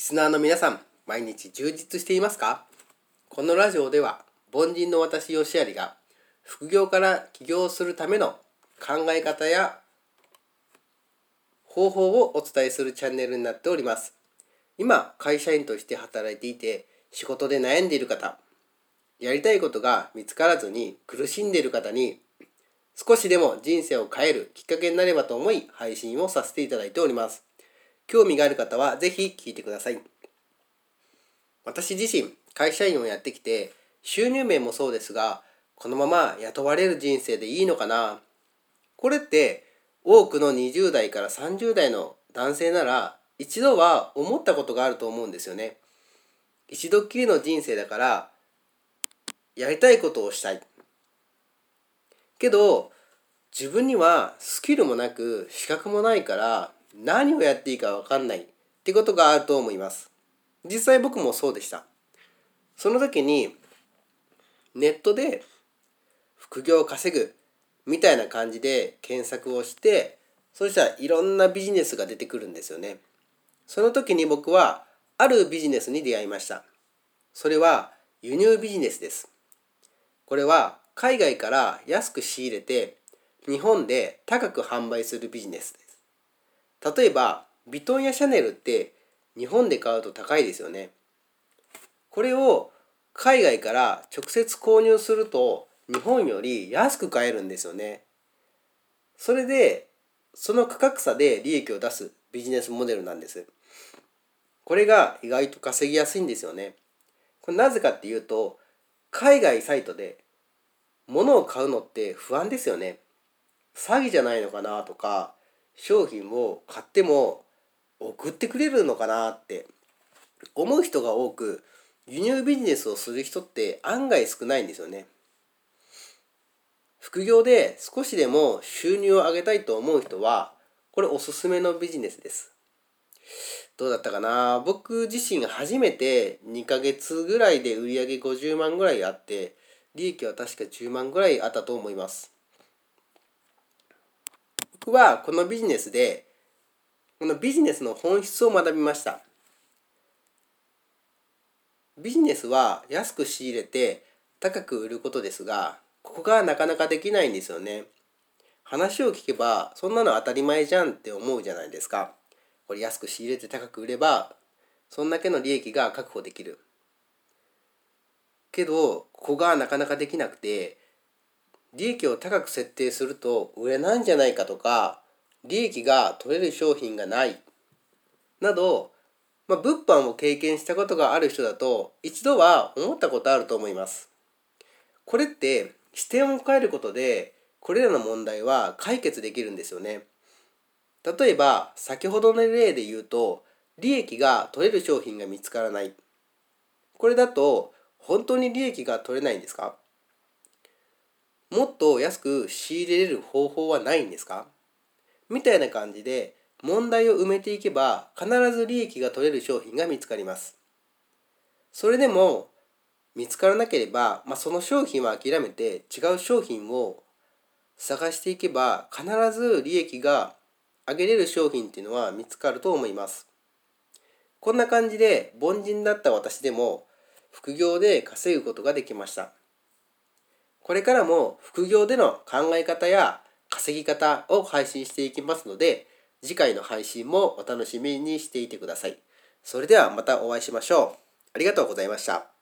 リスナーの皆さん、毎日充実していますか？このラジオでは、凡人の私吉有が、副業から起業するための考え方や方法をお伝えするチャンネルになっております。今、会社員として働いていて、仕事で悩んでいる方、やりたいことが見つからずに苦しんでいる方に、少しでも人生を変えるきっかけになればと思い配信をさせていただいております。興味がある方はぜひ聞いてください。私自身、会社員をやってきて、収入面もそうですが、このまま雇われる人生でいいのかなこれって多くの20代から30代の男性なら一度は思ったことがあると思うんですよね。一度きりの人生だからやりたいことをしたい。けど自分にはスキルもなく資格もないから何をやっていいか分かんないってことがあると思います。実際僕もそうでした。その時にネットで副業を稼ぐみたいな感じで検索をしてそしたらいろんなビジネスが出てくるんですよね。その時に僕はあるビジネスに出会いました。それは輸入ビジネスです。これは海外から安く仕入れて日本で高く販売するビジネスです。例えばビトンやシャネルって日本で買うと高いですよね。これを海外から直接購入すると日本より安く買えるんですよね。それでその価格差で利益を出すビジネスモデルなんです。これが意外と稼ぎやすいんですよね。これなぜかっていうと海外サイトで物を買うのって不安ですよね。詐欺じゃないのかなとか商品を買っても送ってくれるのかなって思う人が多く輸入ビジネスをする人って案外少ないんですよね。副業で少しでも収入を上げたいと思う人はこれおすすめのビジネスです。どうだったかな？僕自身初めて2ヶ月ぐらいで売り上げ50万ぐらいあって利益は確か10万ぐらいあったと思います。僕はこのビジネスでこのビジネスの本質を学びました。ビジネスは安く仕入れて高く売ることですがここがなかなかできないんですよね。話を聞けばそんなの当たり前じゃんって思うじゃないですか。これ安く仕入れて高く売ればそんだけの利益が確保できる。けどここがなかなかできなくて利益を高く設定すると売れないんじゃないかとか利益が取れる商品がないなど、まあ、物販を経験したことがある人だと一度は思ったことあると思います。これって視点を変えることでこれらの問題は解決できるんですよね。例えば先ほどの例で言うと利益が取れる商品が見つからない。これだと本当に利益が取れないんですか？もっと安く仕入れれる方法はないんですか？みたいな感じで問題を埋めていけば必ず利益が取れる商品が見つかります。それでも見つからなければ、まあ、その商品は諦めて違う商品を探していけば必ず利益が上げれる商品っていうのは見つかると思います。こんな感じで凡人だった私でも副業で稼ぐことができました。これからも副業での考え方や稼ぎ方を配信していきますので、次回の配信もお楽しみにしていてください。それではまたお会いしましょう。ありがとうございました。